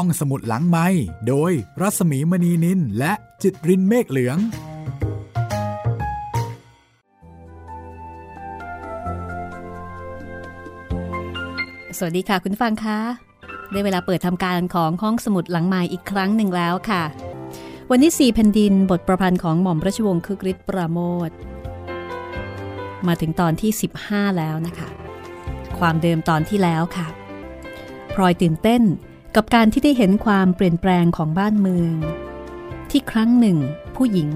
ห้องสมุดหลังไม้โดยรัสมีมณีนินและจิตรินเมฆเหลือง สวัสดีค่ะคุณฟังคะได้เวลาเปิดทำการของห้องสมุดหลังไม้อีกครั้งหนึ่งแล้วค่ะ วันนี้สี่แผ่นดินบทประพันธ์ของหม่อมราชวงศ์คึกฤทธิ์ปราโมทมาถึงตอนที่ 15 แล้วนะคะ ความเดิมตอนที่แล้วค่ะพลอยตื่นเต้น กับการที่ได้เห็นความเปลี่ยนแปลงของบ้านเมือง ที่ครั้งหนึ่ง ผู้หญิง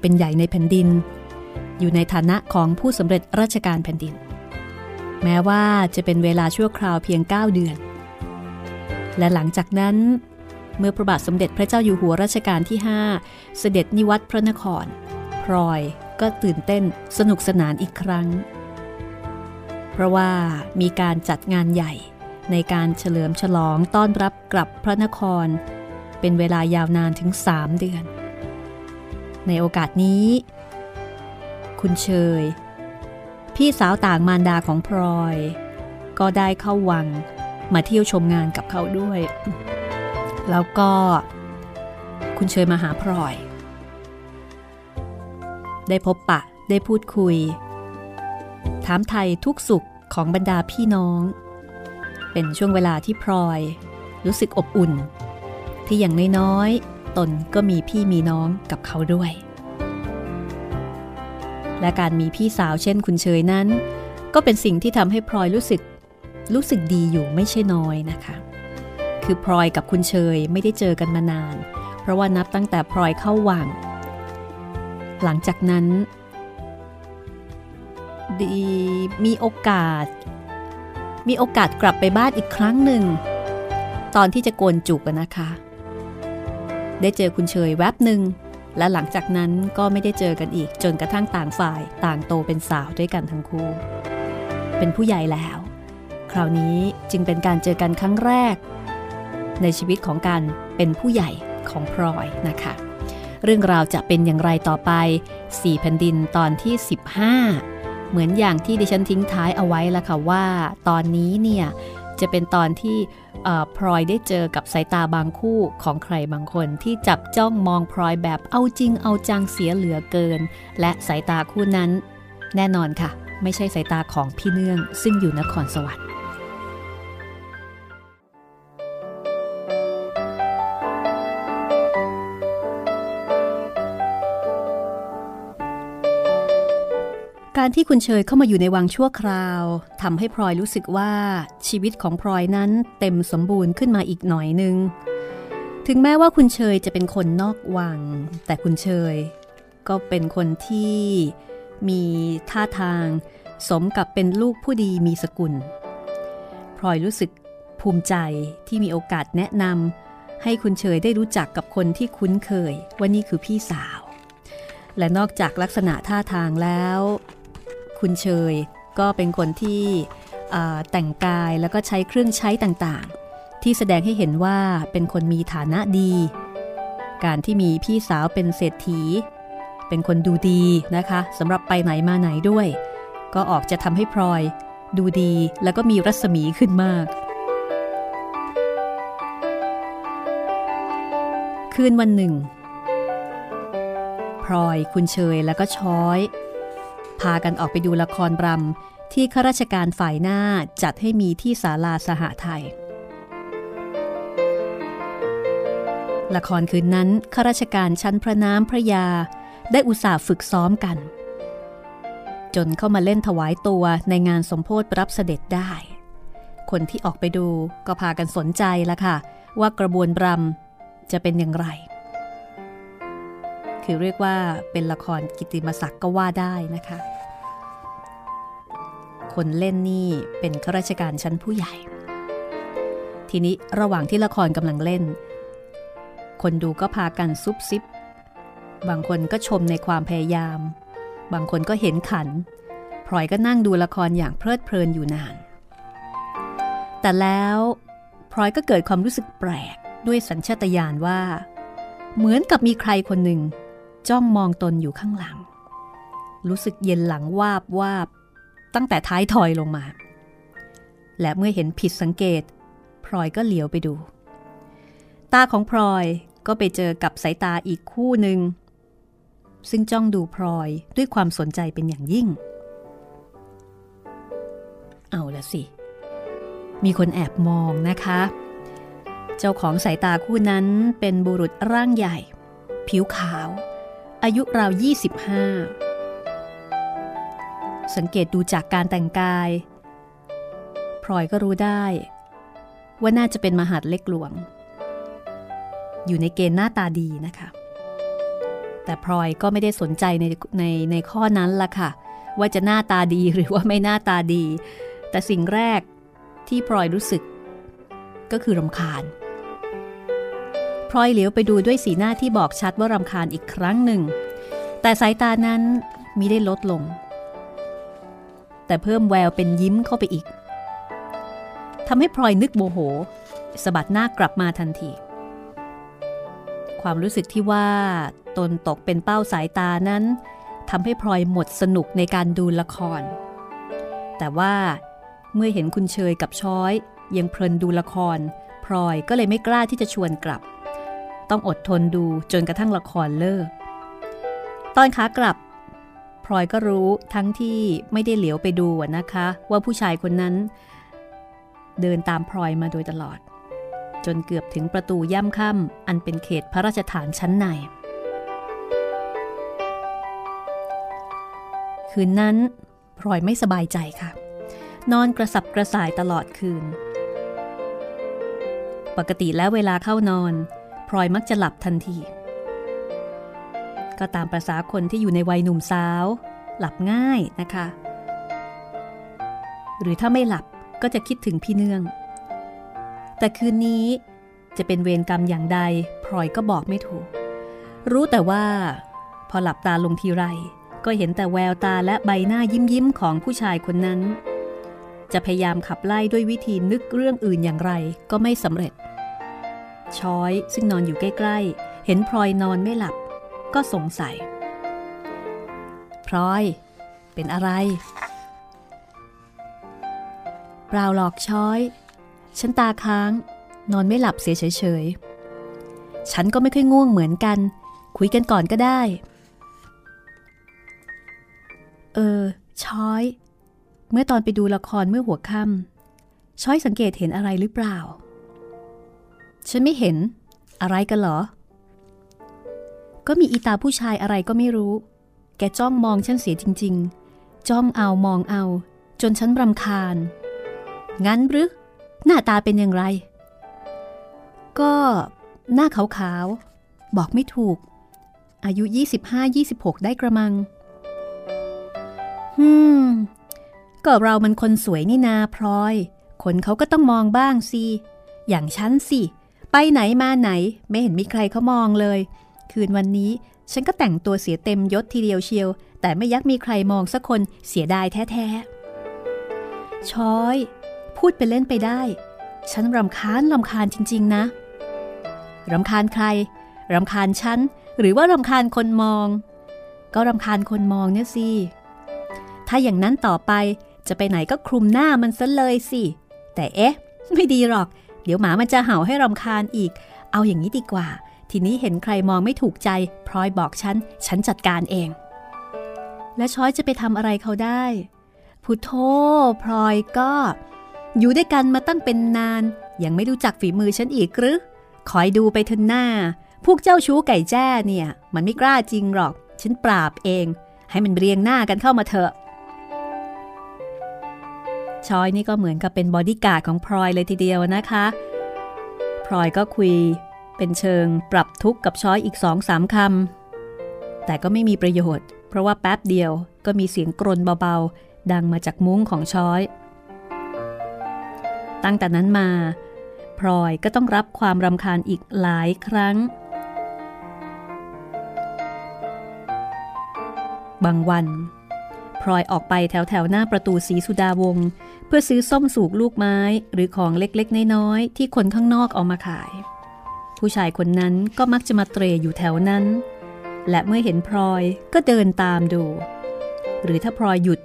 เป็นใหญ่ในแผ่นดิน อยู่ในฐานะของผู้สำเร็จราชการแผ่นดิน แม้ว่าจะเป็นเวลาชั่วคราวเพียง 9 เดือน และหลังจากนั้น เมื่อพระบาทสมเด็จพระเจ้าอยู่หัวรัชกาลที่ 5 เสด็จนิวัตรพระนคร พลอยก็ตื่นเต้นสนุกสนานอีกครั้ง เพราะว่ามีการจัดงานใหญ่ ในการเฉลิมฉลองต้อนรับกลับพระนคร เป็นเวลายาวนานถึงสามเดือน ในโอกาสนี้ คุณเชย พี่สาวต่างมารดาของพลอย ก็ได้เข้าวังมาเที่ยวชมงานกับเขาด้วย แล้วก็ คุณเชยมาหาพลอย ได้พบปะได้พูดคุย ถามไทยทุกสุขของบรรดาพี่น้อง เป็นช่วงเวลาที่พลอย รู้สึกอบอุ่น ที่อย่างน้อยๆ ตนก็มีพี่มีน้องกับเขาด้วย และการมีพี่สาวเช่นคุณเชยนั้น ก็เป็นสิ่งที่ทำให้พลอยรู้สึกรู้สึกดีอยู่ไม่ใช่น้อยนะคะ คือพลอยกับคุณเชยไม่ได้เจอกันมานาน เพราะว่านับตั้งแต่พลอยเข้าวัง หลังจากนั้น ดีมีโอกาส มีโอกาสกลับไปบ้านอีกครั้งหนึ่ง ตอนที่จะโกนจุกนะคะ ได้เจอคุณเฉยแวบหนึ่งและหลังจากนั้นก็ไม่ได้เจอกันอีกจนกระทั่งต่างฝ่ายต่างโตเป็นสาวด้วยกันทั้งคู่ เป็นผู้ใหญ่แล้ว คราวนี้จึงเป็นการเจอกันครั้งแรก ในชีวิตของการเป็นผู้ใหญ่ของพลอยนะคะ เรื่องราวจะเป็นอย่างไรต่อไป 4 แผ่นดินตอนที่ 15 เหมือนอย่างที่ดิฉันทิ้งท้ายเอาไว้ละค่ะว่า ตอนนี้เนี่ยจะเป็นตอนที่พลอยได้เจอกับสายตาบางคู่ของใครบางคนที่จับจ้องมองพลอยแบบเอาจริงเอาจังเสียเหลือเกิน และสายตาคู่นั้น แน่นอนค่ะ ไม่ใช่สายตาของพี่เนื่องซึ่งอยู่นครสวรรค์ การที่คุณเชยเข้ามาอยู่ในวังชั่วคราวทำให้พลอยรู้สึกว่าชีวิตของพลอยนั้นเต็มสมบูรณ์ขึ้นมาอีกหน่อยนึง ถึงแม้ว่าคุณเชยจะเป็นคนนอกวัง แต่คุณเชย ก็เป็นคนที่มีท่าทาง สมกับเป็นลูกผู้ดีมีสกุล พลอยรู้สึกภูมิใจที่มีโอกาสแนะนำให้คุณเชยได้รู้จักกับคนที่คุ้นเคยว่านี่คือพี่สาวและนอกจากลักษณะท่าทางแล้ว คุณเชย ก็เป็นคนที่แต่งกายแล้วก็ใช้เครื่องใช้ต่างๆ ที่แสดงให้เห็นว่าเป็นคนมีฐานะดี การที่มีพี่สาวเป็นเศรษฐี เป็นคนดูดีนะคะสำหรับไปไหนมาไหนด้วย ก็ออกจะทำให้พลอย ดูดีแล้วก็มีรัศมีขึ้นมาก คืนวันหนึ่งพลอยคุณเชยแล้วก็ช้อย พากันออกไปดูละครบรำที่ข้าราชการฝ่ายหน้าจัดให้มีที่ศาลาสหไทย ละครคืนนั้นข้าราชการชั้นพระน้ำพระยา ได้อุตส่าห์ฝึกซ้อมกัน จนเข้ามาเล่นถวายตัวในงานสมโพธิรับเสด็จได้ คนที่ออกไปดูก็พากันสนใจละค่ะ ว่ากระบวนบรำจะเป็นอย่างไรคือเรียกว่าเป็นละครกิติมศักดิ์ก็ว่าได้นะคะ คนเล่นนี่เป็นข้าราชการชั้นผู้ใหญ่ ทีนี้ระหว่างที่ละครกำลังเล่น คนดูก็พากันซุบซิบบางคนก็ชมในความพยายาม บางคนก็เห็นขันพลอยก็นั่งดูละครอย่างเพลิดเพลินอยู่นาน แต่แล้วพลอยก็เกิดความรู้สึกแปลกด้วยสัญชาตญาณว่า เหมือนกับมีใครคนหนึ่ง จ้องมองตนอยู่ข้างหลัง รู้สึกเย็นหลังวาบวาบ ตั้งแต่ท้ายถอยลงมา และเมื่อเห็นผิดสังเกต พลอยก็เหลียวไปดู ตาของพลอยก็ไปเจอกับสายตาอีกคู่หนึ่ง ซึ่งจ้องดูพลอยด้วยความสนใจเป็นอย่างยิ่ง เอาละสิ มีคนแอบมองนะคะ เจ้าของสายตาคู่นั้นเป็นบุรุษร่างใหญ่ ผิวขาว อายุราว 25 สังเกตดูจากการแต่งกาย พลอยก็รู้ได้ ว่าน่าจะเป็นมหาดเล็กหลวง อยู่ในเกณฑ์หน้าตาดีนะคะ แต่พลอยก็ไม่ได้สนใจในในในข้อนั้นละค่ะ ว่าจะหน้าตาดีหรือว่าไม่หน้าตาดี แต่สิ่งแรกที่พลอยรู้สึก ก็คือรำคาญพลอยเหลียวไปดูด้วยสีหน้าที่บอกชัดว่ารำคาญอีกครั้งหนึ่ง แต่สายตานั้นมิได้ลดลง แต่เพิ่มแววเป็นยิ้มเข้าไปอีกทำให้พลอยนึกโมโหสะบัดหน้ากลับมาทันที ความรู้สึกที่ว่าตนตกเป็นเป้าสายตานั้นทำให้พลอยหมดสนุกในการดูละคร แต่ว่าเมื่อเห็นคุณเชยกับช้อย ยังเพลินดูละคร พลอยก็เลยไม่กล้าที่จะชวนกลับ ต้องอดทนดูจนกระทั่งละครเลิก ตอนขากลับ พลอยก็รู้ทั้งที่ไม่ได้เหลียวไปดูนะคะ ว่าผู้ชายคนนั้น เดินตามพลอยมาโดยตลอด จนเกือบถึงประตูย่ำค่ำอันเป็นเขตพระราชฐานชั้นใน คืนนั้นพลอยไม่สบายใจค่ะ นอนกระสับกระส่ายตลอดคืน ปกติแล้วเวลาเข้านอนพลอยมักจะหลับทันที ก็ตามประษาคนที่อยู่ในวัยหนุ่มสาว หลับง่ายนะคะ หรือถ้าไม่หลับก็จะคิดถึงพี่เนื่อง แต่คืนนี้จะเป็นเวรกรรมอย่างใดพลอยก็บอกไม่ถูก รู้แต่ว่า พอหลับตาลงทีไร ก็เห็นแต่แววตาและใบหน้ายิ้มยิ้มของผู้ชายคนนั้น จะพยายามขับไล่ด้วยวิธีนึกเรื่องอื่นอย่างไรก็ไม่สำเร็จ ช้อยซึ่งนอนอยู่ใกล้ ๆ เห็นพลอยนอนไม่หลับ ก็สงสัย พลอย เป็นอะไร เปล่าหลอกช้อย ฉันตาค้าง นอนไม่หลับเสียเฉยๆ ฉันก็ไม่ค่อยง่วงเหมือนกัน คุยกันก่อนก็ได้ เออ ช้อย เมื่อตอนไปดูละครเมื่อหัวค่ำช้อยสังเกตเห็นอะไรหรือเปล่า ฉันไม่เห็น อะไรกันเหรอ ก็มีอีตาผู้ชายอะไรก็ไม่รู้ แกจ้องมองฉันเสียจริง ๆ จ้องเอามองเอา จนฉันรำคาญ งั้นหรือ หน้าตาเป็นอย่างไร ก็หน้าขาวๆ บอกไม่ถูก อายุ 25-26 ได้กระมัง ฮึมก็เรามันคนสวยนี่นาพลอย คนเขาก็ต้องมองบ้างสิ อย่างฉันสิ ไปไหนมาไหน ไม่เห็นมีใครเขามองเลย คืนวันนี้ ฉันก็แต่งตัวเสียเต็มยศทีเดียวเชียว แต่ไม่ยักมีใครมองสักคนเสียดายแท้ๆช้อย พูดไปเล่นไปได้ ฉันรำคาญรำคาญจริง ๆ นะรำคาญใครรำคาญฉัน หรือว่ารำคาญคนมอง ก็รำคาญคนมองเนี่ยสิ ถ้าอย่างนั้นต่อไปจะไปไหนก็คลุมหน้ามันซะเลยสิ แต่เอ๊ะ ไม่ดีหรอก เดี๋ยวหมามันจะเห่าให้รำคาญอีก เอาอย่างนี้ดีกว่า ทีนี้เห็นใครมองไม่ถูกใจพลอยบอกฉัน ฉันจัดการเอง และช้อยจะไปทำอะไรเขาได้พุทโธพลอยก็ อยู่ด้วยกันมาตั้งเป็นนาน ยังไม่รู้จักฝีมือฉันอีกหรือคอยดูไปเถอะหน้า พวกเจ้าชู้ไก่แจ้เนี่ย มันไม่กล้าจริงหรอก ฉันปราบเอง ให้มันเรียงหน้ากันเข้ามาเถอะช้อยนี่ก็เหมือนกับเป็นบอดี้การ์ดของพลอยเลยทีเดียวนะคะ พลอยก็คุย เป็นเชิงปรับทุกข์กับช้อยอีกสองสามคำแต่ก็ไม่มีประโยชน์ เพราะว่าแป๊บเดียวก็มีเสียงกรนเบาๆ ดังมาจากมุ้งของช้อย ตั้งแต่นั้นมาพลอยก็ต้องรับความรำคาญอีกหลายครั้ง บางวันพลอยออกไปแถวแถวหน้าประตูสีสุดาวง เพื่อซื้อส้มสูกลูกไม้หรือของเล็กๆ น้อยๆ ที่คนข้างนอกเอามาขาย ผู้ชายคนนั้นก็มักจะมาเตรอยู่แถวนั้น และเมื่อเห็นพลอยก็เดินตามดู หรือถ้าพลอยหยุด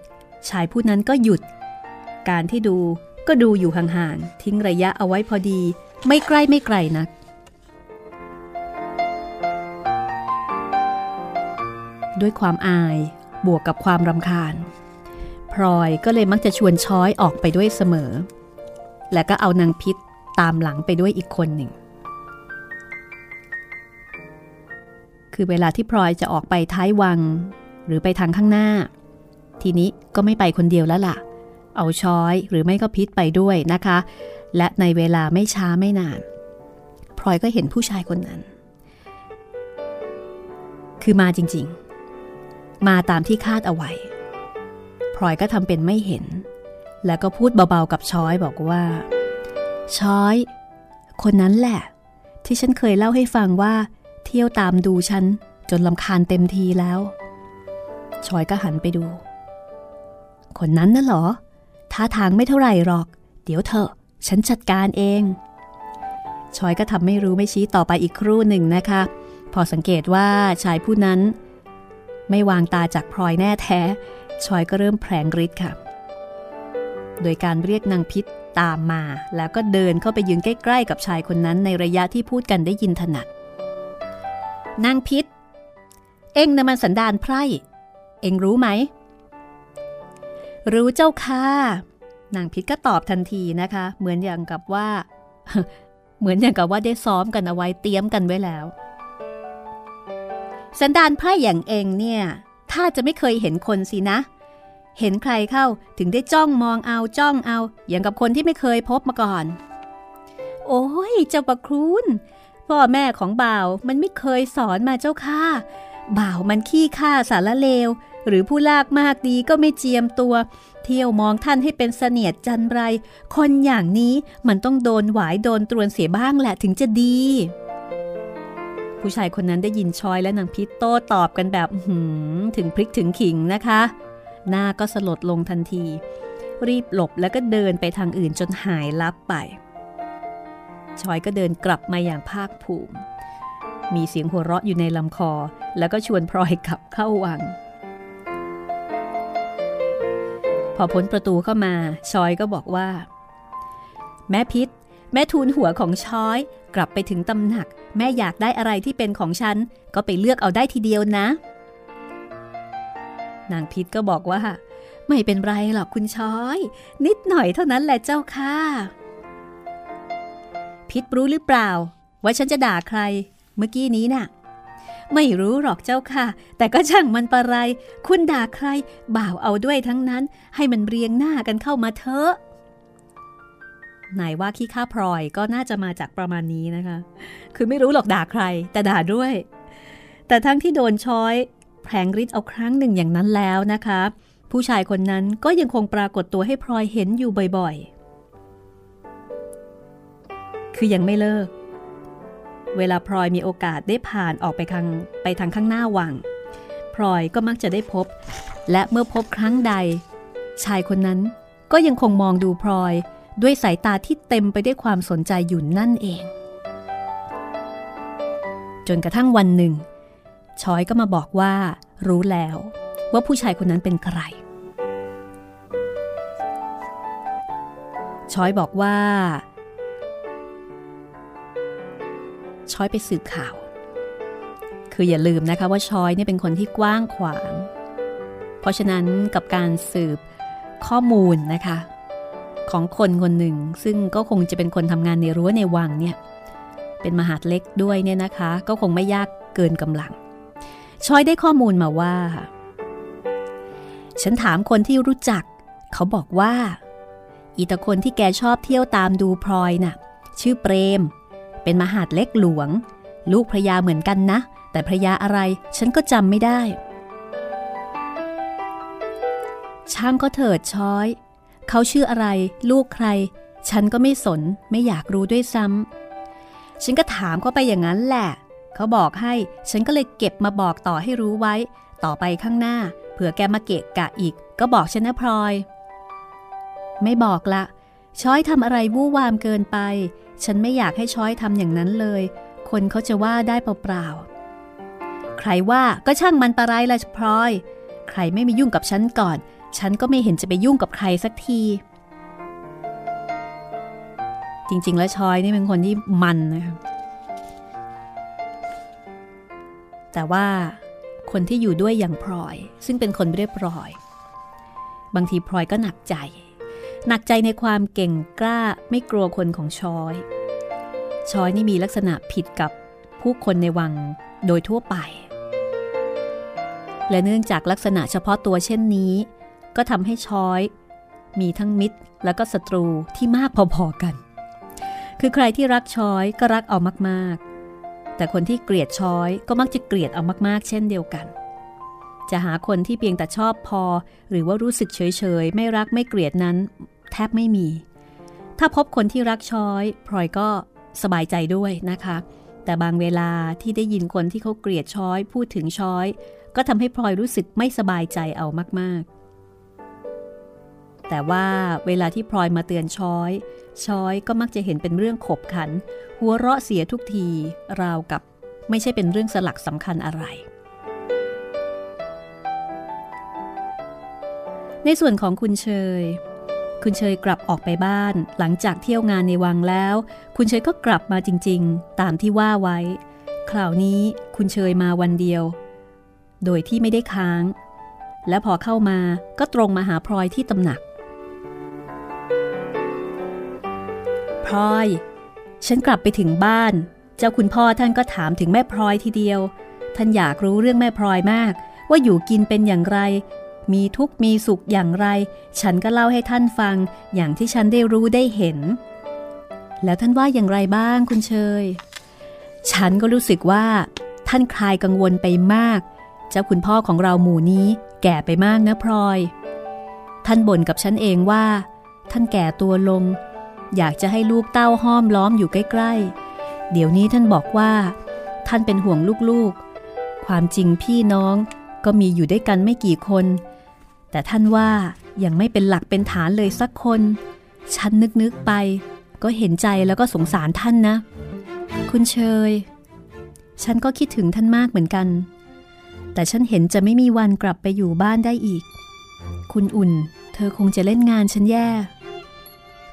ชายผู้นั้นก็หยุด การที่ดูก็ดูอยู่ห่างๆทิ้งระยะเอาไว้พอดี ไม่ใกล้ไม่ไกลนัก ด้วยความอายบวกกับความรำคาญพลอยก็เลยมักจะชวนช้อยออกไปด้วยเสมอ และก็เอานางพิษตามหลังไปด้วยอีกคนหนึ่ง คือเวลาที่พลอยจะออกไปท้ายวัง หรือไปทางข้างหน้า ทีนี้ก็ไม่ไปคนเดียวแล้วล่ะ เอาช้อยหรือไม่ก็พิษไปด้วยนะคะ และในเวลาไม่ช้าไม่นานพลอยก็เห็นผู้ชายคนนั้น คือมาจริงๆ มาตามที่คาดเอาไว้พลอยก็ทำเป็นไม่เห็น แล้วก็พูดเบาๆกับช้อยบอกว่า ช้อย คนนั้นแหละ ที่ฉันเคยเล่าให้ฟังว่า เที่ยวตามดูฉัน จนลำคาญเต็มทีแล้ว ชอยก็หันไปดู คนนั้นน่ะเหรอ ท่าทางไม่เท่าไหร่หรอก เดี๋ยวเถอะฉันจัดการเอง ชอยก็ทำไม่รู้ไม่ชี้ต่อไปอีกครู่หนึ่งนะคะ พอสังเกตว่าชายผู้นั้น ไม่วางตาจากพลอยแน่แท้ ชอยก็เริ่มแผลงฤทธิ์ค่ะ โดยการเรียกนางพิษตามมา แล้วก็เดินเข้าไปยืนใกล้ ๆ กับชายคนนั้นในระยะที่พูดกันได้ยินถนัด นางพิษ เอ็งนะมันสันดานไพร่ เอ็งรู้ไหม รู้เจ้าค่ะ นางพิษก็ตอบทันทีนะคะ เหมือนอย่างกับว่า เหมือนอย่างกับว่าได้ซ้อมกันเอาไว้เตรียมกันไว้แล้ว สันดานไพร่อย่างเองเนี่ย ถ้าจะไม่เคยเห็นคนสินะ เห็นใครเข้าถึงได้จ้องมองเอาจ้องเอา อย่างกับคนที่ไม่เคยพบมาก่อน โอ้ยเจ้าประครูน พ่อแม่ของบ่าวมันไม่เคยสอนมาเจ้าค่ะ บ่าวมันขี้ข้าสารเลว หรือผู้ลากมากดีก็ไม่เจียมตัว เที่ยวมองท่านให้เป็นเสนียดจันไร คนอย่างนี้มันต้องโดนหวายโดนตรวนเสียบ้างแหละถึงจะดี ผู้ชายคนนั้นได้ยินชอยและนางพิษโต้ตอบกันแบบหืมถึงพริกถึงขิงนะคะ หน้าก็สลดลงทันที รีบหลบแล้วก็เดินไปทางอื่นจนหายลับไป ชอยก็เดินกลับมาอย่างภาคภูมิ มีเสียงหัวเราะอยู่ในลำคอ แล้วก็ชวนพลอยกลับเข้าวัง พอพ้นประตูเข้ามา ชอยก็บอกว่า แม่พิษ แม่ทูลหัวของชอย กลับไปถึงตำหนัก แม่อยากได้อะไรที่เป็นของฉัน ก็ไปเลือกเอาได้ทีเดียวนะ นางพิษก็บอกว่า ไม่เป็นไรหรอกคุณช้อย นิดหน่อยเท่านั้นแหละเจ้าค่ะ พิษรู้หรือเปล่า ว่าฉันจะด่าใคร เมื่อกี้นี้นะ่ะ ไม่รู้หรอกเจ้าค่ะ แต่ก็ช่างมันประไร คุณด่าใคร บ่าวเอาด้วยทั้งนั้น ให้มันเรียงหน้ากันเข้ามาเถอะไหนว่าขี้ข้าพลอยก็น่าจะมาจากประมาณนี้นะคะ คือไม่รู้หรอกด่าใคร แต่ด่าด้วย แต่ทั้งที่โดนช้อยแผลงฤทธิ์เอาครั้งหนึ่งอย่างนั้นแล้วนะคะ ผู้ชายคนนั้นก็ยังคงปรากฏตัวให้พลอยเห็นอยู่บ่อยๆ คือยังไม่เลิก เวลาพลอยมีโอกาสได้ผ่านออกไปทางไปทางข้างหน้าวังพลอยก็มักจะได้พบ และเมื่อพบครั้งใด ชายคนนั้นก็ยังคงมองดูพลอยด้วยสายตาที่เต็มไปด้วยความสนใจอยู่นั่นเอง จนกระทั่งวันหนึ่ง ชอยก็มาบอกว่า รู้แล้วว่าผู้ชายคนนั้นเป็นใคร ชอยบอกว่า ชอยไปสืบข่าว คืออย่าลืมนะคะว่าชอยนี่เป็นคนที่กว้างขวาง เพราะฉะนั้นกับการสืบข้อมูลนะคะ ของคนคนหนึ่ง ซึ่งก็คงจะเป็นคนทำงานในรั้วในวังเนี่ยเป็นมหาดเล็กด้วยเนี่ยนะคะ ก็คงไม่ยากเกินกำลังชอยได้ข้อมูลมาว่า ฉันถามคนที่รู้จัก เขาบอกว่า อีตาคนที่แกชอบเที่ยวตามดูพลอยนะ่ะ ชื่อเปรม เป็นมหาดเล็กหลวง ลูกพระยาเหมือนกันนะ แต่พระยาอะไรฉันก็จำไม่ได้ ช่างก็เถิดช้อย เขาชื่ออะไร ลูกใคร ฉันก็ไม่สนไม่อยากรู้ด้วยซ้ำฉันก็ถามเขาไปอย่างนั้นแหละ เขาบอกให้ฉันก็เลยเก็บมาบอกต่อให้รู้ไว้ ต่อไปข้างหน้าเผื่อแกมาเกะกะอีก ก็บอกฉันนะพลอย ไม่บอกละช้อยทำอะไรวู่วามเกินไป ฉันไม่อยากให้ช้อยทำอย่างนั้นเลย คนเขาจะว่าได้เปล่าๆ ใครว่าก็ช่างมันปะไรละพลอย ใครไม่มายุ่งกับฉันก่อน ฉันก็ไม่เห็นจะไปยุ่งกับใครสักที จริง ๆ แล้วชอยนี่เป็นคนที่มันนะคะแต่ว่าคนที่อยู่ด้วยอย่างพลอย ซึ่งเป็นคนเรียบร้อย บางทีพลอยก็หนักใจ หนักใจในความเก่งกล้าไม่กลัวคนของชอย ชอยนี่มีลักษณะผิดกับผู้คนในวังโดยทั่วไป และเนื่องจากลักษณะเฉพาะตัวเช่นนี้ ก็ทำให้ชอย มีทั้งมิตรและก็ศัตรูที่มากพอๆกัน คือใครที่รักชอยก็รักเอามากๆ แต่คนที่เกลียดชอยก็มักจะเกลียดเอามากๆ เช่นเดียวกันจะหาคนที่เพียงแต่ชอบพอ หรือว่ารู้สึกเฉยๆ ไม่รักไม่เกลียดนั้น แทบไม่มี ถ้าพบคนที่รักช้อยพลอยก็สบายใจด้วยนะคะ แต่บางเวลาที่ได้ยินคนที่เขาเกลียดช้อยพูดถึงช้อย ก็ทำให้พลอยรู้สึกไม่สบายใจเอามากๆ แต่ว่าเวลาที่พลอยมาเตือนช้อย ช้อยก็มักจะเห็นเป็นเรื่องขบขัน หัวเราะเสียทุกทีราวกับไม่ใช่เป็นเรื่องสลักสำคัญอะไร ในส่วนของคุณเชย คุณเชยกลับออกไปบ้านหลังจากเที่ยวงานในวังแล้ว คุณเชยก็กลับมาจริงๆ ตามที่ว่าไว้ คราวนี้คุณเชยมาวันเดียว โดยที่ไม่ได้ค้าง และพอเข้ามาก็ตรงมาหาพลอยที่ตำหนัก พลอย ฉันกลับไปถึงบ้าน เจ้าคุณพ่อท่านก็ถามถึงแม่พลอยทีเดียว ท่านอยากรู้เรื่องแม่พลอยมาก ว่าอยู่กินเป็นอย่างไร มีทุกข์มีสุขอย่างไร ฉันก็เล่าให้ท่านฟังอย่างที่ฉันได้รู้ได้เห็น แล้วท่านว่าอย่างไรบ้างคุณเชย ฉันก็รู้สึกว่า ท่านคลายกังวลไปมาก เจ้าคุณพ่อของเราหมู่นี้แก่ไปมากนะพลอย ท่านบ่นกับฉันเองว่า ท่านแก่ตัวลง อยากจะให้ลูกเต้าห้อมล้อมอยู่ใกล้ๆ เดี๋ยวนี้ท่านบอกว่า ท่านเป็นห่วงลูกๆ ความจริงพี่น้องก็มีอยู่ด้วยกันไม่กี่คน แต่ท่านว่ายังไม่เป็นหลักเป็นฐานเลยสักคน ฉันนึกๆไป ก็เห็นใจแล้วก็สงสารท่านนะ คุณเชย ฉันก็คิดถึงท่านมากเหมือนกัน แต่ฉันเห็นจะไม่มีวันกลับไปอยู่บ้านได้อีก คุณอุ่น เธอคงจะเล่นงานฉันแย่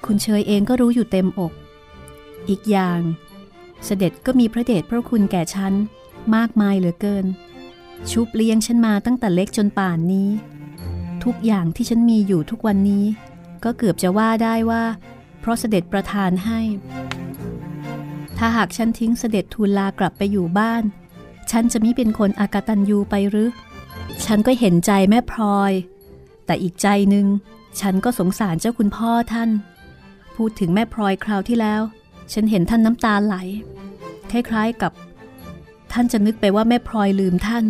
คุณเชยเองก็รู้อยู่เต็มอก อีกอย่าง เสด็จก็มีพระเดชพระคุณแก่ฉันมากมายเหลือเกิน ชุบเลี้ยงฉันมาตั้งแต่เล็กจนป่านนี้ ทุกอย่างที่ฉันมีอยู่ทุกวันนี้ ก็เกือบจะว่าได้ว่า เพราะเสด็จประทานให้ ถ้าหากฉันทิ้งเสด็จทูลลากลับไปอยู่บ้าน ฉันจะมิเป็นคนอากตันยูไปหรือ ฉันก็เห็นใจแม่พลอย แต่อีกใจหนึ่งฉันก็สงสารเจ้าคุณพ่อท่าน พูดถึงแม่พลอยคราวที่แล้ว ฉันเห็นท่านน้ำตาไหล คล้ายๆกับ ท่านจะนึกไปว่าแม่พลอยลืมท่าน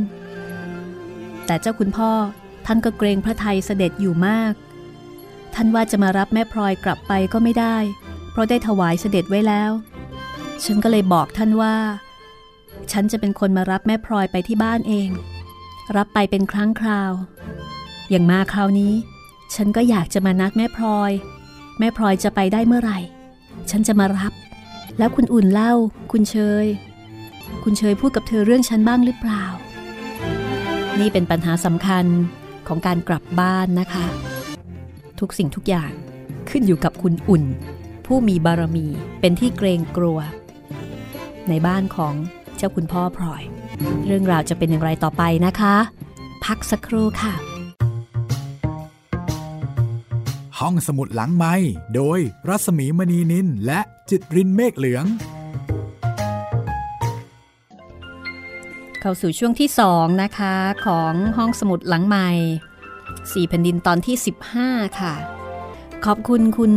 แต่เจ้าคุณพ่อ ท่านก็เกรงพระไทยเสด็จอยู่มาก ท่านว่าจะมารับแม่พลอยกลับไปก็ไม่ได้ เพราะได้ถวายเสด็จไว้แล้ว ฉันก็เลยบอกท่านว่า ฉันจะเป็นคนมารับแม่พลอยไปที่บ้านเอง รับไปเป็นครั้งคราว อย่างมาคราวนี้ ฉันก็อยากจะมานัดแม่พลอย แม่พลอยจะไปได้เมื่อไหร่ ฉันจะมารับ แล้วคุณอุ่นเล่า คุณเชย คุณเชยพูดกับเธอเรื่องฉันบ้างหรือเปล่า นี่เป็นปัญหาสำคัญ ของการกลับบ้านนะคะ ทุกสิ่งทุกอย่างขึ้นอยู่กับคุณอุ่น ผู้มีบารมีเป็นที่เกรงกลัว ในบ้านของเจ้าคุณพ่อพลอย เรื่องราวจะเป็นอย่างไรต่อไปนะคะ พักสักครู่ค่ะ ห้องสมุดหลังไม้โดยรัสมีมณีนินและจิตรินเมฆเหลือง เข้าสู่ช่วงที่ 2 นะคะ ของห้องสมุดหลังใหม่สี่แผ่นดินตอนที่ 15 ค่ะ ขอบคุณคุณ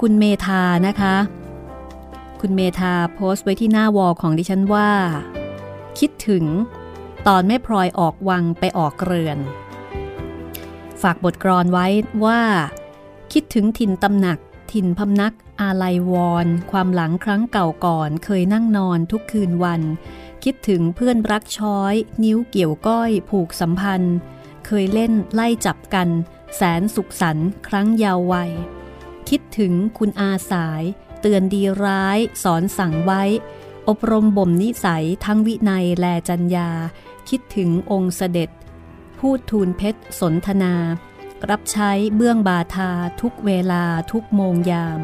คุณเมธานะคะ คุณเมธาโพสต์ไว้ที่หน้าวอลของดิฉันว่า คิดถึงตอนแม่พลอยออกวังไปออกเรือน ฝากบทกรอนไว้ว่า คิดถึงถิ่นตำหนัก ถิ่นพำนักอาลัยวอน ความหลังครั้งเก่าก่อน เคยนั่งนอนทุกคืนวัน คิดถึงเพื่อนรักช้อย นิ้วเกี่ยวก้อยผูกสัมพันธ์ เคยเล่นไล่จับกัน แสนสุขสันต์ครั้งยาววัย คิดถึงคุณอาสาย เตือนดีร้าย สอนสั่งไว้ อบรมบ่มนิสัยทั้งวินัยแลจัญญา คิดถึงองค์เสด็จ พูดทูลเพชรสนทนา รับใช้เบื้องบาทาทุกเวลาทุกโมงยาม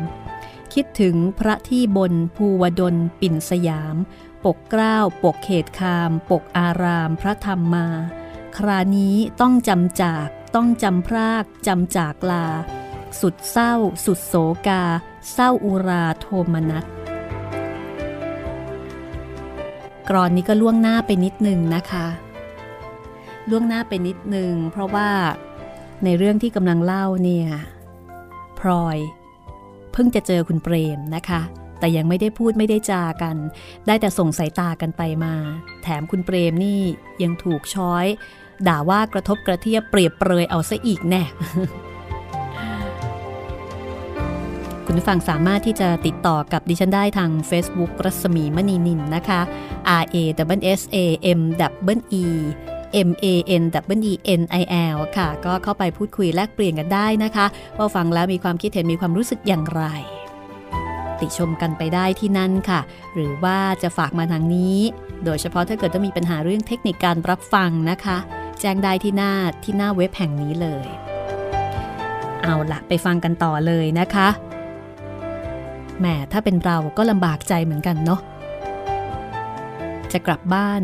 คิดถึงพระที่บนภูวดลปิ่นสยาม ปกเกล้า ปกเขตคาม ปกอาราม พระธรรมมา ครานี้ต้องจำจาก ต้องจำพราก จำจากลา สุดเศร้า สุดโศกา เศร้าอุราโทมนัสกรอนนี้ก็ล่วงหน้าไปนิดนึงนะคะ ล่วงหน้าไปนิดนึง เพราะว่าในเรื่องที่กำลังเล่าเนี่ย พลอย เพิ่งจะเจอคุณเปรมนะคะ แต่ยังไม่ได้พูดไม่ได้จากัน ได้แต่ส่งสายตากันไปมา แถมคุณเปรมนี่ยังถูกช้อย ด่าว่ากระทบกระเทียบเปรียบเปรยเอาซะอีกแน่คุณผู้ฟังสามารถที่จะติดต่อกับดิฉันได้ทาง Facebook รัศมีมณีนินนะคะ R A W S A M W E M A N W E N I L ค่ะ ก็เข้าไปพูดคุยแลกเปลี่ยนกันได้นะคะ ว่าฟังแล้วมีความคิดเห็นมีความรู้สึกอย่างไร ติชมกันไปได้ที่นั่นค่ะ หรือว่าจะฝากมาทางนี้ โดยเฉพาะถ้าเกิดต้องมีปัญหาเรื่องเทคนิคการรับฟังนะคะ แจ้งได้ที่หน้าที่หน้าเว็บแห่งนี้เลย เอาละไปฟังกันต่อเลยนะคะแหมถ้าเป็นเราก็ลำบากใจเหมือนกันเนาะจะกลับบ้าน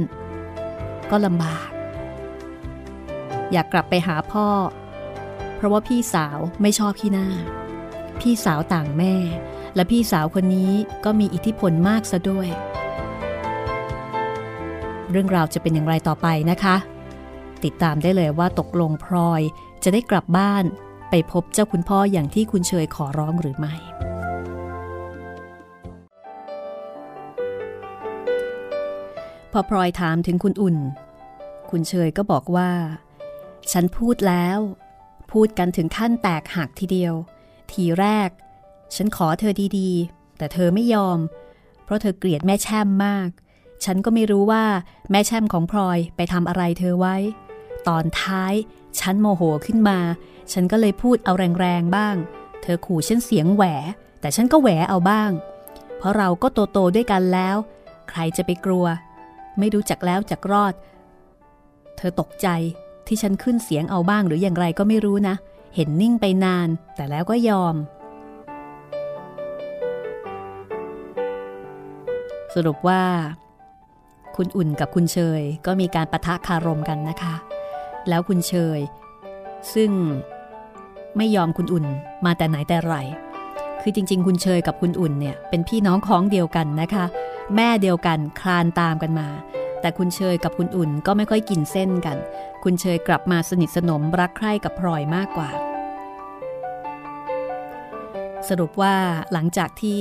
ก็ลำบาก อยากกลับไปหาพ่อ เพราะว่าพี่สาวไม่ชอบพี่หน้า พี่สาวต่างแม่ และพี่สาวคนนี้ก็มีอิทธิพลมากซะด้วย เรื่องราวจะเป็นอย่างไรต่อไปนะคะ ติดตามได้เลยว่าตกลงพลอยจะได้กลับบ้านไปพบเจ้าคุณพ่ออย่างที่คุณเชยขอร้องหรือไม่ พอพลอยถามถึงคุณอุ่น คุณเชยก็บอกว่า ฉันพูดแล้ว พูดกันถึงขั้นแตกหักทีเดียว ทีแรก ฉันขอเธอดีๆ แต่เธอไม่ยอม เพราะเธอเกลียดแม่แช่มมาก ฉันก็ไม่รู้ว่าแม่แช่มของพลอยไปทำอะไรเธอไว้ ตอนท้ายฉันโมโหขึ้นมา ฉันก็เลยพูดเอาแรงๆบ้าง เธอขู่ฉันเสียงแหว แต่ฉันก็แหวเอาบ้าง เพราะเราก็โตๆด้วยกันแล้ว ใครจะไปกลัว ไม่รู้จักแล้วจักรอด เธอตกใจที่ฉันขึ้นเสียงเอาบ้างหรืออย่างไรก็ไม่รู้นะ เห็นนิ่งไปนาน แต่แล้วก็ยอม สรุปว่า คุณอุ่นกับคุณเชยก็มีการประทะคารมกันนะคะ แล้วคุณเชย ซึ่งไม่ยอมคุณอุ่นมาแต่ไหนแต่ไร คือจริง ๆ คุณเชยกับคุณอุ่นเนี่ยเป็นพี่น้องของเดียวกันนะคะ แม่เดียวกันคลานตามกันมา แต่คุณเชยกับคุณอุ่นก็ไม่ค่อยกินเส้นกัน คุณเชยกลับมาสนิทสนมรักใคร่กับพลอยมากกว่า สรุปว่าหลังจากที่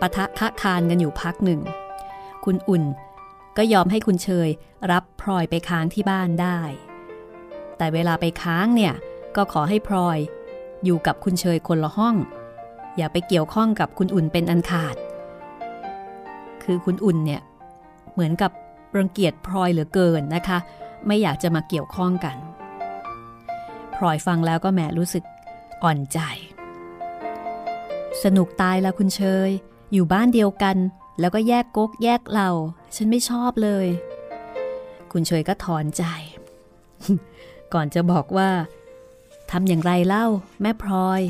ปะทะคะคานกันอยู่พักหนึ่ง คุณอุ่นก็ยอมให้คุณเชยรับพลอยไปค้างที่บ้านได้ แต่เวลาไปค้างเนี่ย ก็ขอให้พลอยอยู่กับคุณเชยคนละห้อง อย่าไปเกี่ยวข้องกับคุณอุ่นเป็นอันขาด คือคุณอุ่นเนี่ย เหมือนกับรังเกียจพลอยเหลือเกินนะคะ ไม่อยากจะมาเกี่ยวข้องกันพลอยฟังแล้วก็แหมรู้สึกอ่อนใจ สนุกตายล้วคุณเชย อยู่บ้านเดียวกัน แล้วก็แยกก๊กแยกเหล่า ฉันไม่ชอบเลย คุณเชยก็ถอนใจ ก่อนจะบอกว่าทำอย่างไรเล่า แม่พลอย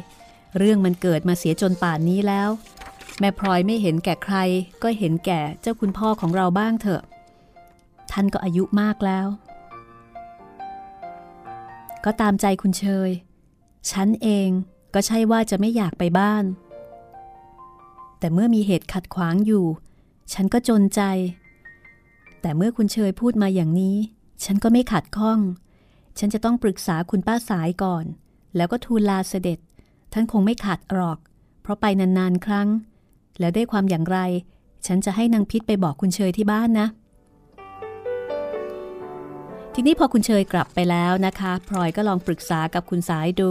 เรื่องมันเกิดมาเสียจนป่านนี้แล้ว แม่พลอยไม่เห็นแก่ใคร ก็เห็นแก่เจ้าคุณพ่อของเราบ้างเถอะ ท่านก็อายุมากแล้ว ก็ตามใจคุณเชย ฉันเองก็ใช่ว่าจะไม่อยากไปบ้าน แต่เมื่อมีเหตุขัดขวางอยู่ ฉันก็จนใจ แต่เมื่อคุณเชยพูดมาอย่างนี้ ฉันก็ไม่ขัดข้อง ฉันจะต้องปรึกษาคุณป้าสายก่อน แล้วก็ทูลลาเสด็จ ท่านคงไม่ขัดหรอก เพราะไปนานๆครั้ง แล้วได้ความอย่างไร ฉันจะให้นางพิษไปบอกคุณเชยที่บ้านนะทีนี้พอคุณเชยกลับไปแล้วนะคะพลอยก็ลองปรึกษากับคุณสายดู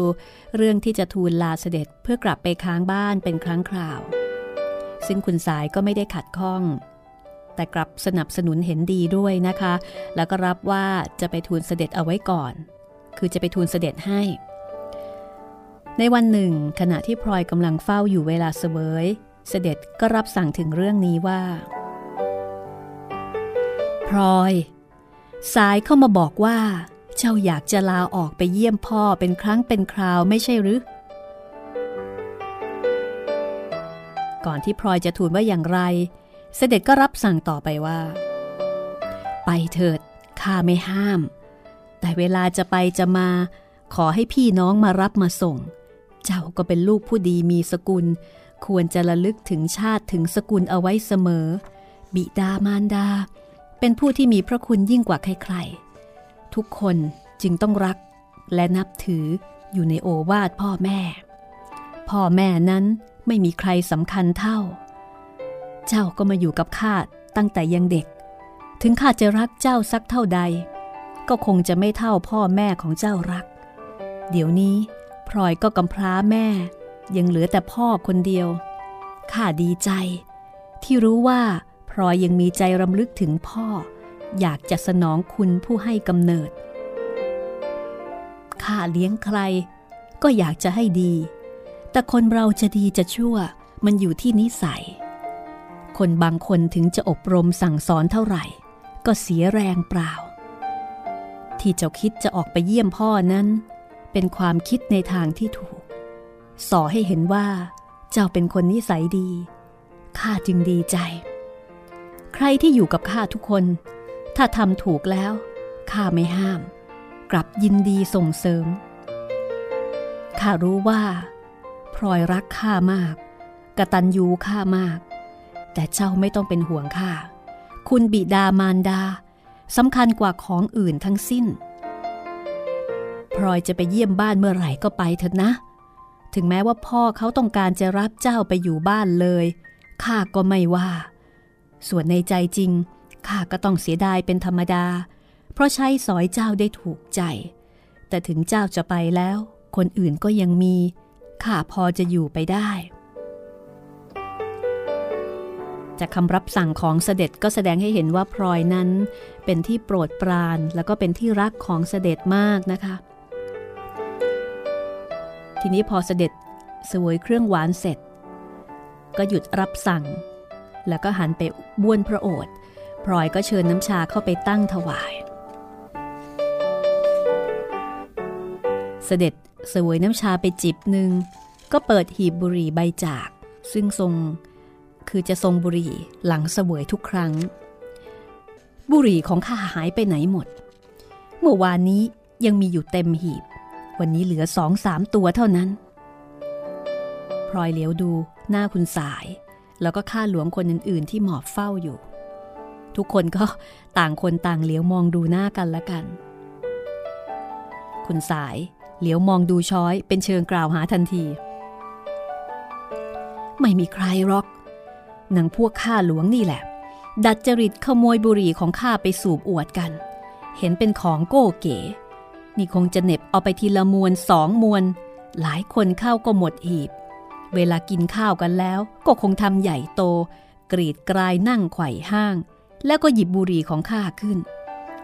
เรื่องที่จะทูลลาเสด็จเพื่อกลับไปค้างบ้านเป็นครั้งคราว ซึ่งคุณสายก็ไม่ได้ขัดข้อง แต่กลับสนับสนุนเห็นดีด้วยนะคะ แล้วก็รับว่าจะไปทูลเสด็จเอาไว้ก่อน คือจะไปทูลเสด็จให้ ในวันหนึ่ง ขณะที่พลอยกำลังเฝ้าอยู่เวลาเสวย เสด็จก็รับสั่งถึงเรื่องนี้ว่า พลอย สายเข้ามาบอกว่า เจ้าอยากจะลาออกไปเยี่ยมพ่อเป็นครั้งเป็นคราวไม่ใช่หรือ ก่อนที่พลอยจะทูลว่าอย่างไร เสด็จก็รับสั่งต่อไปว่า ไปเถิดข้าไม่ห้าม แต่เวลาจะไปจะมา ขอให้พี่น้องมารับมาส่ง เจ้าก็เป็นลูกผู้ดีมีสกุล ควรจะระลึกถึงชาติถึงสกุลเอาไว้เสมอ บิดามารดา เป็นผู้ที่มีพระคุณยิ่งกว่าใครๆ ทุกคนจึงต้องรักและนับถืออยู่ในโอวาทพ่อแม่ พ่อแม่นั้น ไม่มีใครสำคัญเท่า เจ้าก็มาอยู่กับข้าตั้งแต่ยังเด็ก ถึงข้าจะรักเจ้าสักเท่าใด ก็คงจะไม่เท่าพ่อแม่ของเจ้ารัก เดี๋ยวนี้พลอยก็กำพร้าแม่ ยังเหลือแต่พ่อคนเดียว ข้าดีใจ ที่รู้ว่าพลอยยังมีใจรำลึกถึงพ่อ อยากจะสนองคุณผู้ให้กำเนิด ข้าเลี้ยงใคร ก็อยากจะให้ดี แต่คนเราจะดีจะชั่วมันอยู่ที่นิสัย คนบางคนถึงจะอบรมสั่งสอนเท่าไหร่ ก็เสียแรงเปล่า ที่เจ้าคิดจะออกไปเยี่ยมพ่อนั้น เป็นความคิดในทางที่ถูก สอให้เห็นว่า เจ้าเป็นคนนิสัยดีข้าจึงดีใจ ใครที่อยู่กับข้าทุกคน ถ้าทำถูกแล้วข้าไม่ห้าม กลับยินดีส่งเสริมข้ารู้ว่า พลอยรักข้ามาก กระตัญญูข้ามาก แต่เจ้าไม่ต้องเป็นห่วงข้า คุณบิดามารดาสำคัญกว่าของอื่นทั้งสิ้น พลอยจะไปเยี่ยมบ้านเมื่อไหร่ก็ไปเถอะนะ ถึงแม้ว่าพ่อเขาต้องการจะรับเจ้าไปอยู่บ้านเลย ข้าก็ไม่ว่า ส่วนในใจจริง ข้าก็ต้องเสียดายเป็นธรรมดา เพราะใช้สอยเจ้าได้ถูกใจ แต่ถึงเจ้าจะไปแล้ว คนอื่นก็ยังมี ข้าพอจะอยู่ไปได้ จากคำรับสั่งของเสด็จก็แสดงให้เห็นว่าพลอยนั้น เป็นที่โปรดปรานแล้วก็เป็นที่รักของเสด็จมากนะคะ ทีนี้พอเสด็จสวยเครื่องหวานเสร็จ ก็หยุดรับสั่ง แล้วก็หันไปบ้วนพระโอษฐ์พลอยก็เชิญน้ำชาเข้าไปตั้งถวาย เสด็จ เสวยน้ำชาไปจิบหนึ่ง ก็เปิดหีบบุหรี่ใบจาก ซึ่งทรง คือจะทรงบุหรี่หลังเสวยทุกครั้ง บุหรี่ของข้าหายไปไหนหมด เมื่อวานนี้ยังมีอยู่เต็มหีบ วันนี้เหลือสองสามตัวเท่านั้นพลอยเหลียวดูหน้าคุณสาย แล้วก็ข้าหลวงคนอื่น ๆ ที่หมอบเฝ้าอยู่ ทุกคนก็ต่างคนต่างเหลียวมองดูหน้ากันละกัน คุณสาย เหลียวมองดูช้อยเป็นเชิงกล่าวหาทันที ไม่มีใครหรอกนางพวกข้าหลวงนี่แหละ ดัดจริตขโมยบุหรี่ของข้าไปสูบอวดกัน เห็นเป็นของโก้เก๋ นี่คงจะเน็บเอาไปทีละมวนสองมวน หลายคนเข้าก็หมดหีบ เวลากินข้าวกันแล้ว ก็คงทำใหญ่โต กรีดกลายนั่งไขว่ห้าง แล้วก็หยิบบุหรี่ของข้าขึ้น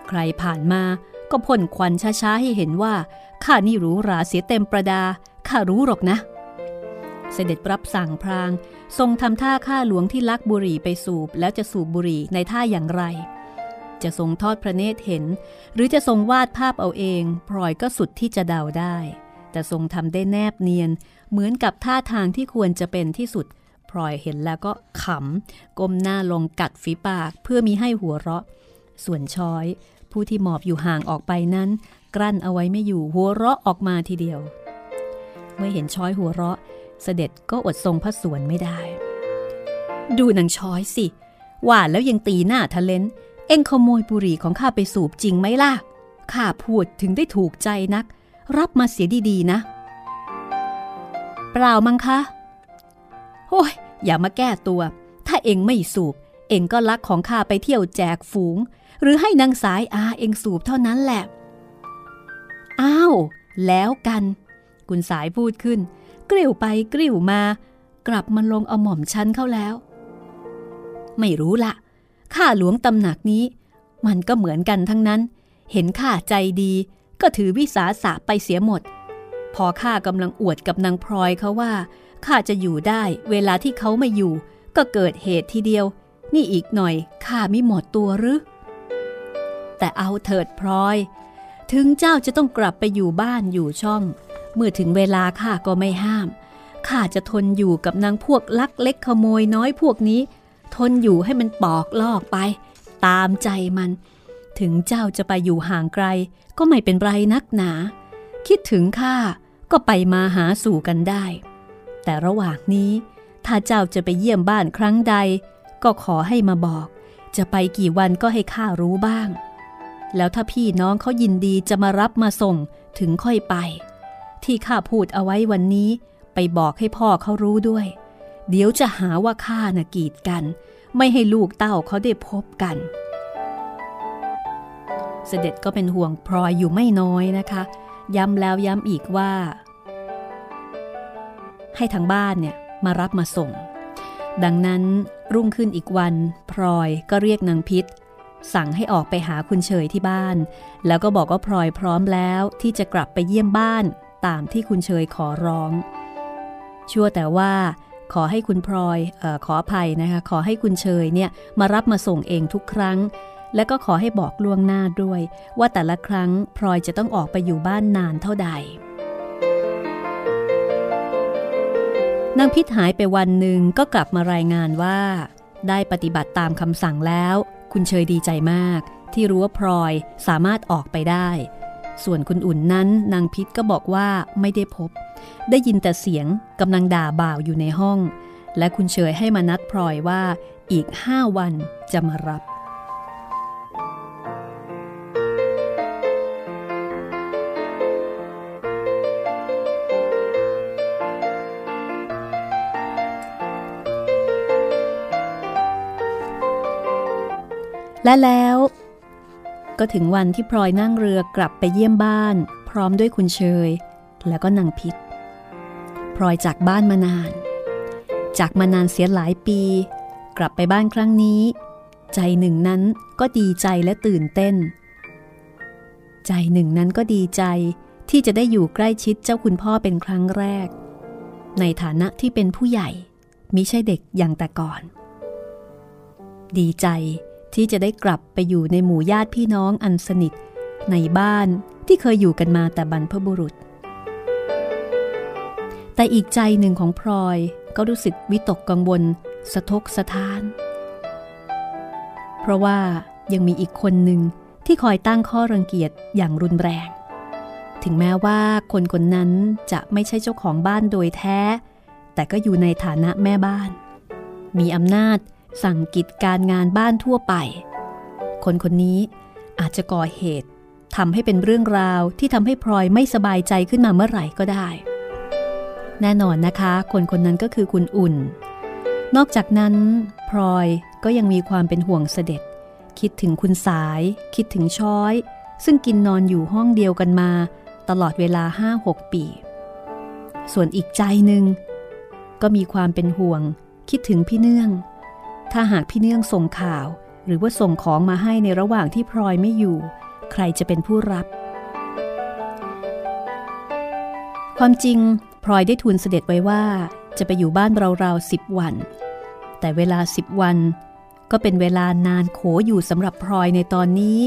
ใครผ่านมา ก็พ่นควันช้าๆให้เห็นว่าข้านี่รู้ราเสียเต็มประดาข้ารู้หรอกนะ เสด็จรับสั่งพราง ทรงทำท่าข้าหลวงที่ลักบุหรี่ไปสูบแล้วจะสูบบุหรี่ในท่าอย่างไร จะทรงทอดพระเนตรเห็น หรือจะทรงวาดภาพเอาเองพลอยก็สุดที่จะเดาได้ แต่ทรงทำได้แนบเนียน เหมือนกับท่าทางที่ควรจะเป็นที่สุดพลอยเห็นแล้วก็ขำก้มหน้าลงกัดฝีปากเพื่อมีให้หัวเราะ ส่วนช้อย ผู้ที่หมอบอยู่ห่างออกไปนั้น กลั้นเอาไว้ไม่อยู่หัวเราะออกมาทีเดียว เมื่อเห็นช้อยหัวเราะ เสด็จก็อดทรงพระสวนไม่ได้ ดูนางช้อยสิ ว่าแล้วยังตีหน้าทะเลนเอ็งขโมยบุหรี่ของข้าไปสูบจริงไหมล่ะข้าพูดถึงได้ถูกใจนัก รับมาเสียดีๆนะ เปล่ามั้งคะโอ้ยอย่ามาแก้ตัว ถ้าเอ็งไม่สูบ เอ็งก็ลักของข้าไปเที่ยวแจกฝูง หรือให้นางสายอาเองสูบเท่านั้นแหละ อ้าว แล้วกันกุณสายพูดขึ้นกริ้วไปกริ้วมา กลับมาลงเอาหม่อมชั้นเข้าแล้ว ไม่รู้ละข้าหลวงตำหนักนี้ มันก็เหมือนกันทั้งนั้น เห็นข้าใจดี ก็ถือวิสาสะไปเสียหมด พอข้ากำลังอวดกับนางพลอยเขาว่าข้าจะอยู่ได้เวลาที่เขาไม่อยู่ ก็เกิดเหตุทีเดียว นี่อีกหน่อยข้าไม่หมดตัวหรือ แต่เอาเถิดพลอย ถึงเจ้าจะต้องกลับไปอยู่บ้านอยู่ช่อง เมื่อถึงเวลาข้าก็ไม่ห้ามข้าจะทนอยู่กับนางพวกลักเล็กขโมยน้อยพวกนี้ ทนอยู่ให้มันปอกลอกไป ตามใจมัน ถึงเจ้าจะไปอยู่ห่างไกล ก็ไม่เป็นไรนักหนา คิดถึงข้าก็ไปมาหาสู่กันได้ แต่ระหว่างนี้ ถ้าเจ้าจะไปเยี่ยมบ้านครั้งใด ก็ขอให้มาบอก จะไปกี่วันก็ให้ข้ารู้บ้าง แล้วถ้าพี่น้องเขายินดีจะมารับมาส่งถึงค่อยไป ที่ข้าพูดเอาไว้วันนี้ไปบอกให้พ่อเขารู้ด้วย เดี๋ยวจะหาว่าข้าน่ะกีดกัน ไม่ให้ลูกเต้าเขาได้พบกัน เสด็จก็เป็นห่วงพลอยอยู่ไม่น้อยนะคะ ย้ำแล้วย้ำอีกว่า ให้ทางบ้านเนี่ยมารับมาส่ง ดังนั้นรุ่งขึ้นอีกวันพลอยก็เรียกนางพิษ สั่งให้ออกไปหาคุณเฉยที่บ้าน แล้วก็บอกว่าพลอยพร้อมแล้วที่จะกลับไปเยี่ยมบ้านตามที่คุณเฉยขอร้อง ชั่วแต่ว่าขอให้คุณพลอยออขออภัยนะคะขอให้คุณเชยเนี่ยมารับมาส่งเองทุกครั้ง และก็ขอให้บอกล่วงหน้าด้วย ว่าแต่ละครั้งพลอยจะต้องออกไปอยู่บ้านนานเท่าใดนางพิษหายไปวันหนึ่งก็กลับมารายงานว่า ได้ปฏิบัติตามคำสั่งแล้ว คุณเชยดีใจมาก ที่รู้ว่าพลอยสามารถออกไปได้ ส่วนคุณอุ่นนั้นนางพิษก็บอกว่าไม่ได้พบ ได้ยินแต่เสียงกำลังด่าบ่าวอยู่ในห้อง และคุณเฉยให้มานัดพลอยว่าอีกห้าวันจะมารับ และแล้ว ก็ถึงวันที่พลอยนั่งเรือกลับไปเยี่ยมบ้าน พร้อมด้วยคุณเชย แล้วก็นางพิษพลอยจากบ้านมานาน จากมานานเสียหลายปี กลับไปบ้านครั้งนี้ ใจหนึ่งนั้นก็ดีใจและตื่นเต้น ใจหนึ่งนั้นก็ดีใจที่จะได้อยู่ใกล้ชิดเจ้าคุณพ่อเป็นครั้งแรก ในฐานะที่เป็นผู้ใหญ่มิใช่เด็กอย่างแต่ก่อน ดีใจ ที่จะได้กลับไปอยู่ในหมู่ญาติพี่น้องอันสนิท ในบ้านที่เคยอยู่กันมาแต่บรรพบุรุษ แต่อีกใจหนึ่งของพลอยก็รู้สึกวิตกกังวล สะทกสะท้าน เพราะว่ายังมีอีกคนหนึ่งที่คอยตั้งข้อรังเกียจอย่างรุนแรง ถึงแม้ว่าคนคนนั้นจะไม่ใช่เจ้าของบ้านโดยแท้ แต่ก็อยู่ในฐานะแม่บ้าน มีอำนาจ สั่งกิจการงานบ้านทั่วไป คนคนนี้อาจจะก่อเหตุทำให้เป็นเรื่องราวที่ทำให้พลอยไม่สบายใจขึ้นมาเมื่อไหร่ก็ได้ แน่นอนนะคะ คนคนนั้นก็คือคุณอุ่น นอกจากนั้นพลอยก็ยังมีความเป็นห่วงเสด็จ คิดถึงคุณสาย คิดถึงช้อย ซึ่งกินนอนอยู่ห้องเดียวกันมา ตลอดเวลาห้าหกปี ส่วนอีกใจหนึ่งก็มีความเป็นห่วง คิดถึงพี่เนื่อง ถ้าหากพี่เนื่องส่งข่าว หรือว่าส่งของมาให้ในระหว่างที่พลอยไม่อยู่ ใครจะเป็นผู้รับ ความจริงพลอยได้ทูลเสด็จไว้ว่า จะไปอยู่บ้านเราๆสิบวัน แต่เวลาสิบวัน ก็เป็นเวลานานโขอยู่สำหรับพลอยในตอนนี้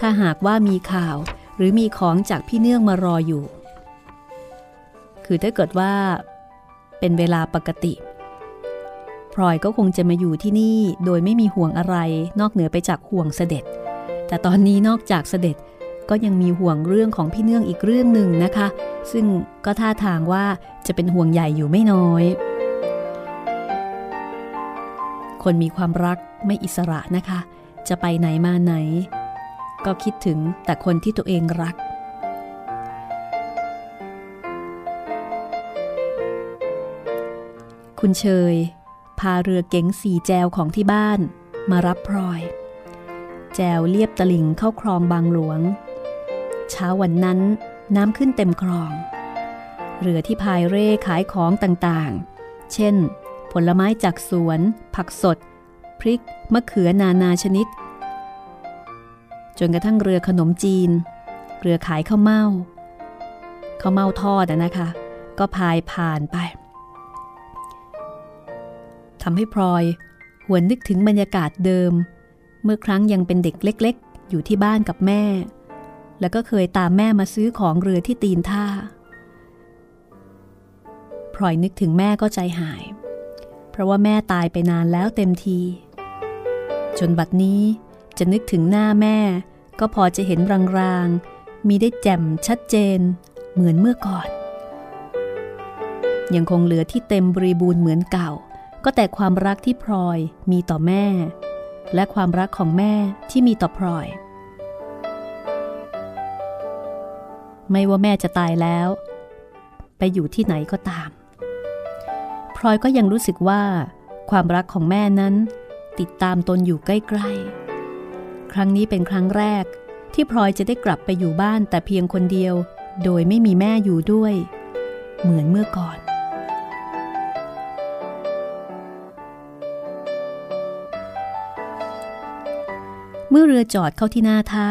ถ้าหากว่ามีข่าวหรือมีของจากพี่เนื่องมารออยู่ คือถ้าเกิดว่า เป็นเวลาปกติ พลอยก็คงจะมาอยู่ที่นี่โดยไม่มีห่วงอะไรนอกเหนือไปจากห่วงเสด็จ แต่ตอนนี้นอกจากเสด็จก็ยังมีห่วงเรื่องของพี่เนื่องอีกเรื่องหนึ่งนะคะ ซึ่งก็ท่าทางว่าจะเป็นห่วงใหญ่อยู่ไม่น้อย คนมีความรักไม่อิสระนะคะ จะไปไหนมาไหน ก็คิดถึงแต่คนที่ตัวเองรัก คุณเชย พาเรือเก๋งสีแจวของที่บ้าน มารับพลอย แจวเลียบตลิ่งเข้าคลองบางหลวง เช้าวันนั้นน้ำขึ้นเต็มคลอง เรือที่พายเร่ขายของต่างๆ เช่น ผลไม้จากสวน ผักสด พริก มะเขือนานาชนิด จนกระทั่งเรือขนมจีน เรือขายข้าวเม่าข้าวเม่าทอดนะคะ ก็พายผ่านไป ทำให้พลอย หวนนึกถึงบรรยากาศเดิม เมื่อครั้งยังเป็นเด็กเล็ก ๆ อยู่ที่บ้านกับแม่ แล้วก็เคยตามแม่มาซื้อของเรือที่ตีนท่าพลอยนึกถึงแม่ก็ใจหาย เพราะว่าแม่ตายไปนานแล้วเต็มที จนบัดนี้จะนึกถึงหน้าแม่ ก็พอจะเห็นรางๆ มีได้แจ่มชัดเจน เหมือนเมื่อก่อน ยังคงเหลือที่เต็มบริบูรณ์เหมือนเก่า ก็แต่ความรักที่พลอยมีต่อแม่ และความรักของแม่ที่มีต่อพลอย ไม่ว่าแม่จะตายแล้ว ไปอยู่ที่ไหนก็ตามพลอยก็ยังรู้สึกว่า ความรักของแม่นั้น ติดตามตนอยู่ใกล้ๆ ครั้งนี้เป็นครั้งแรกที่พลอยจะได้กลับไปอยู่บ้านแต่เพียงคนเดียว โดยไม่มีแม่อยู่ด้วย เหมือนเมื่อก่อน มื่อเรือจอดเข้าที่หน้าท่า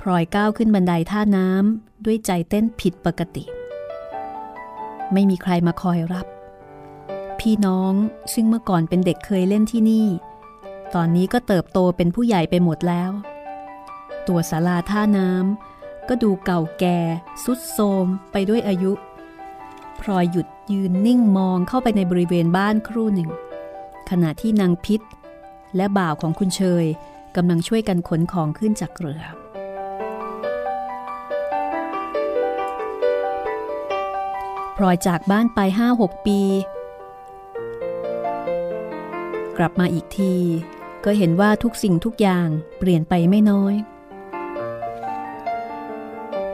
พลอยก้าวขึ้นบันไดท่าน้ำด้วยใจเต้นผิดปกติ ไม่มีใครมาคอยรับ พี่น้องซึ่งเมื่อก่อนเป็นเด็กเคยเล่นที่นี่ ตอนนี้ก็เติบโตเป็นผู้ใหญ่ไปหมดแล้ว ตัวศาลาท่าน้ำก็ดูเก่าแก่สุดโทมไปด้วยอายุพลอยหยุดยืนนิ่งมองเข้าไปในบริเวณบ้านครู่หนึ่ง ขณะที่นางพิษ และบ่าวของคุณเชยกำลังช่วยกันขนของขึ้นจากเรือ พลอยจากบ้านไปห้าหกปี กลับมาอีกที ก็เห็นว่าทุกสิ่งทุกอย่างเปลี่ยนไปไม่น้อย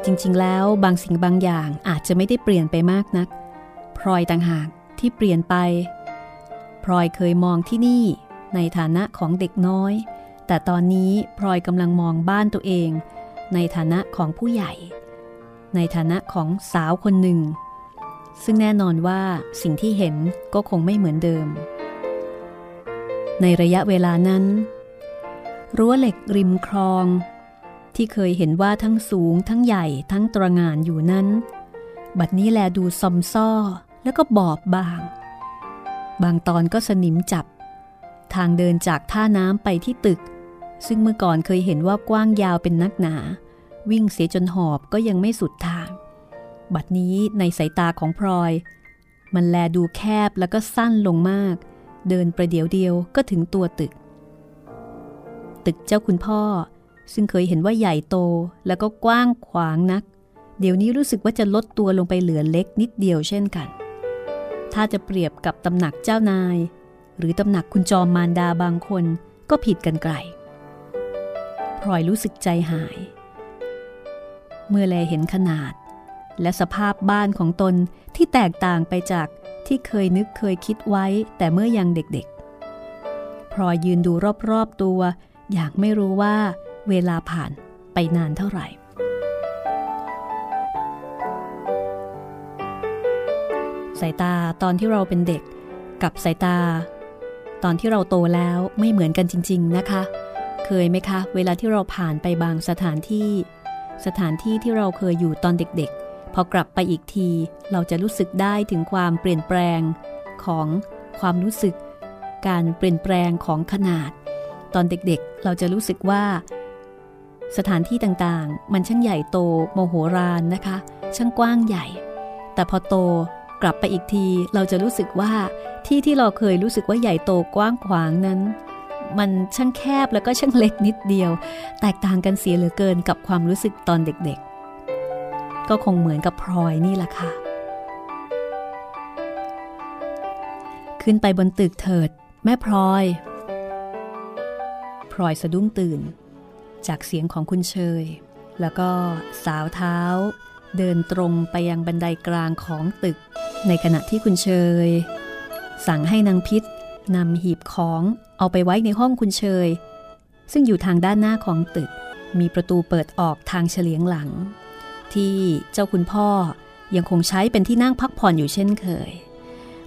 จริงๆ แล้วบางสิ่งบางอย่างอาจจะไม่ได้เปลี่ยนไปมากนัก พลอยต่างหากที่เปลี่ยนไป พลอยเคยมองที่นี่ ในฐานะของเด็กน้อย แต่ตอนนี้พลอยกำลังมองบ้านตัวเอง ในฐานะของผู้ใหญ่ ในฐานะของสาวคนหนึ่ง ซึ่งแน่นอนว่าสิ่งที่เห็นก็คงไม่เหมือนเดิม ในระยะเวลานั้น รั้วเหล็กริมคลอง ที่เคยเห็นว่าทั้งสูงทั้งใหญ่ทั้งตระงานอยู่นั้น บัดนี้แลดูซอมซ้อแล้วก็บอบบางบางตอนก็สนิมจับ ทางเดินจากท่าน้ำไปที่ตึก ซึ่งเมื่อก่อนเคยเห็นว่ากว้างยาวเป็นนักหนา วิ่งเสียจนหอบก็ยังไม่สุดทาง บัดนี้ในสายตาของพลอย มันแลดูแคบแล้วก็สั้นลงมาก เดินประเดี๋ยวเดียวก็ถึงตัวตึก ตึกเจ้าคุณพ่อ ซึ่งเคยเห็นว่าใหญ่โตแล้วก็กว้างขวางนัก เดี๋ยวนี้รู้สึกว่าจะลดตัวลงไปเหลือเล็กนิดเดียวเช่นกัน ถ้าจะเปรียบกับตำหนักเจ้านาย หรือตำหนักคุณจอมมารดาบางคนก็ผิดกันไกลพลอยรู้สึกใจหาย เมื่อแลเห็นขนาด และสภาพบ้านของตนที่แตกต่างไปจากที่เคยนึกเคยคิดไว้แต่เมื่อยังเด็กๆ พลอยยืนดูรอบๆตัว อยากไม่รู้ว่าเวลาผ่านไปนานเท่าไหร่สายตาตอนที่เราเป็นเด็ก กับสายตา ตอนที่เราโตแล้วไม่เหมือนกันจริง ๆ นะคะ เคยไหมคะ เวลาที่เราผ่านไปบางสถานที่ สถานที่ที่เราเคยอยู่ตอนเด็กๆ พอกลับไปอีกที เราจะรู้สึกได้ถึงความเปลี่ยนแปลงของความรู้สึก การเปลี่ยนแปลงของขนาด ตอนเด็กๆ เราจะรู้สึกว่า สถานที่ต่างๆ มันช่างใหญ่โตโมโหรานนะคะ ช่างกว้างใหญ่ แต่พอโต กลับไปอีกทีเราจะรู้สึกว่าที่ที่เราเคยรู้สึกว่าใหญ่โตกว้างขวางนั้น มันช่างแคบแล้วก็ช่างเล็กนิดเดียว แตกต่างกันเสียเหลือเกินกับความรู้สึกตอนเด็กๆ ก็คงเหมือนกับพลอยนี่แหละค่ะ ขึ้นไปบนตึกเถิด แม่พลอยพลอยสะดุ้งตื่น จากเสียงของคุณเชย แล้วก็สาวเท้า เดินตรงไปยังบันไดกลางของตึก ในขณะที่คุณเชย สั่งให้นางพิษนำหีบของเอาไปไว้ในห้องคุณเชย ซึ่งอยู่ทางด้านหน้าของตึก มีประตูเปิดออกทางเฉลียงหลัง ที่เจ้าคุณพ่อยังคงใช้เป็นที่นั่งพักผ่อนอยู่เช่นเคย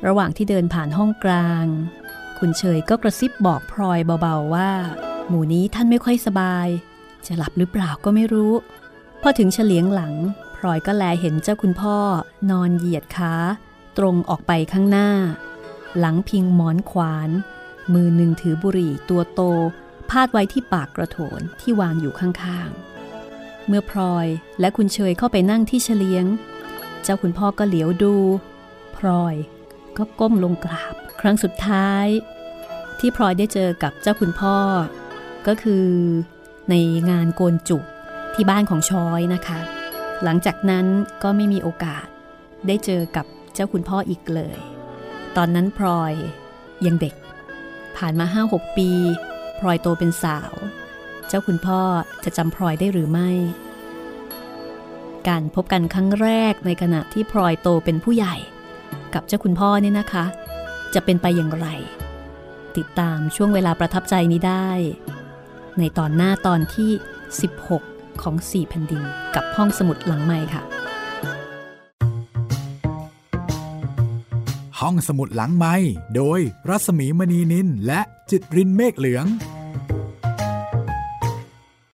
ระหว่างที่เดินผ่านห้องกลาง คุณเฉยก็กระซิบบอกพลอยเบาๆว่า หมู่นี้ท่านไม่ค่อยสบาย จะหลับหรือเปล่าก็ไม่รู้ พอถึงเฉลียงหลัง พลอยก็แลเห็นเจ้าคุณพ่อนอนเหยียดขาตรงออกไปข้างหน้า หลังพิงหมอนขวาน มือหนึ่งถือบุหรี่ตัวโต พาดไว้ที่ปากกระโถนที่วางอยู่ข้างๆ เมื่อพลอยและคุณเชยเข้าไปนั่งที่เฉลียง เจ้าคุณพ่อก็เหลียวดู พลอยก็ก้มลงกราบ ครั้งสุดท้าย ที่พลอยได้เจอกับเจ้าคุณพ่อ ก็คือในงานโกนจุกที่บ้านของชอยนะคะ หลังจากนั้นก็ไม่มีโอกาสได้เจอกับเจ้าคุณพ่ออีกเลย ตอนนั้นพลอยยังเด็ก ผ่านมาห้าหกปีพลอยโตเป็นสาว เจ้าคุณพ่อจะจำพลอยได้หรือไม่ การพบกันครั้งแรกในขณะที่พลอยโตเป็นผู้ใหญ่ กับเจ้าคุณพ่อเนี่ยนะคะ จะเป็นไปอย่างไร ติดตามช่วงเวลาประทับใจนี้ได้ ในตอนหน้าตอนที่ 16 ของ4แผ่นดินกับห้องสมุดหลังใหม่ค่ะ ห้องสมุดหลังไม้โดยรัสมีมณีนินและจิตรินเมฆเหลือง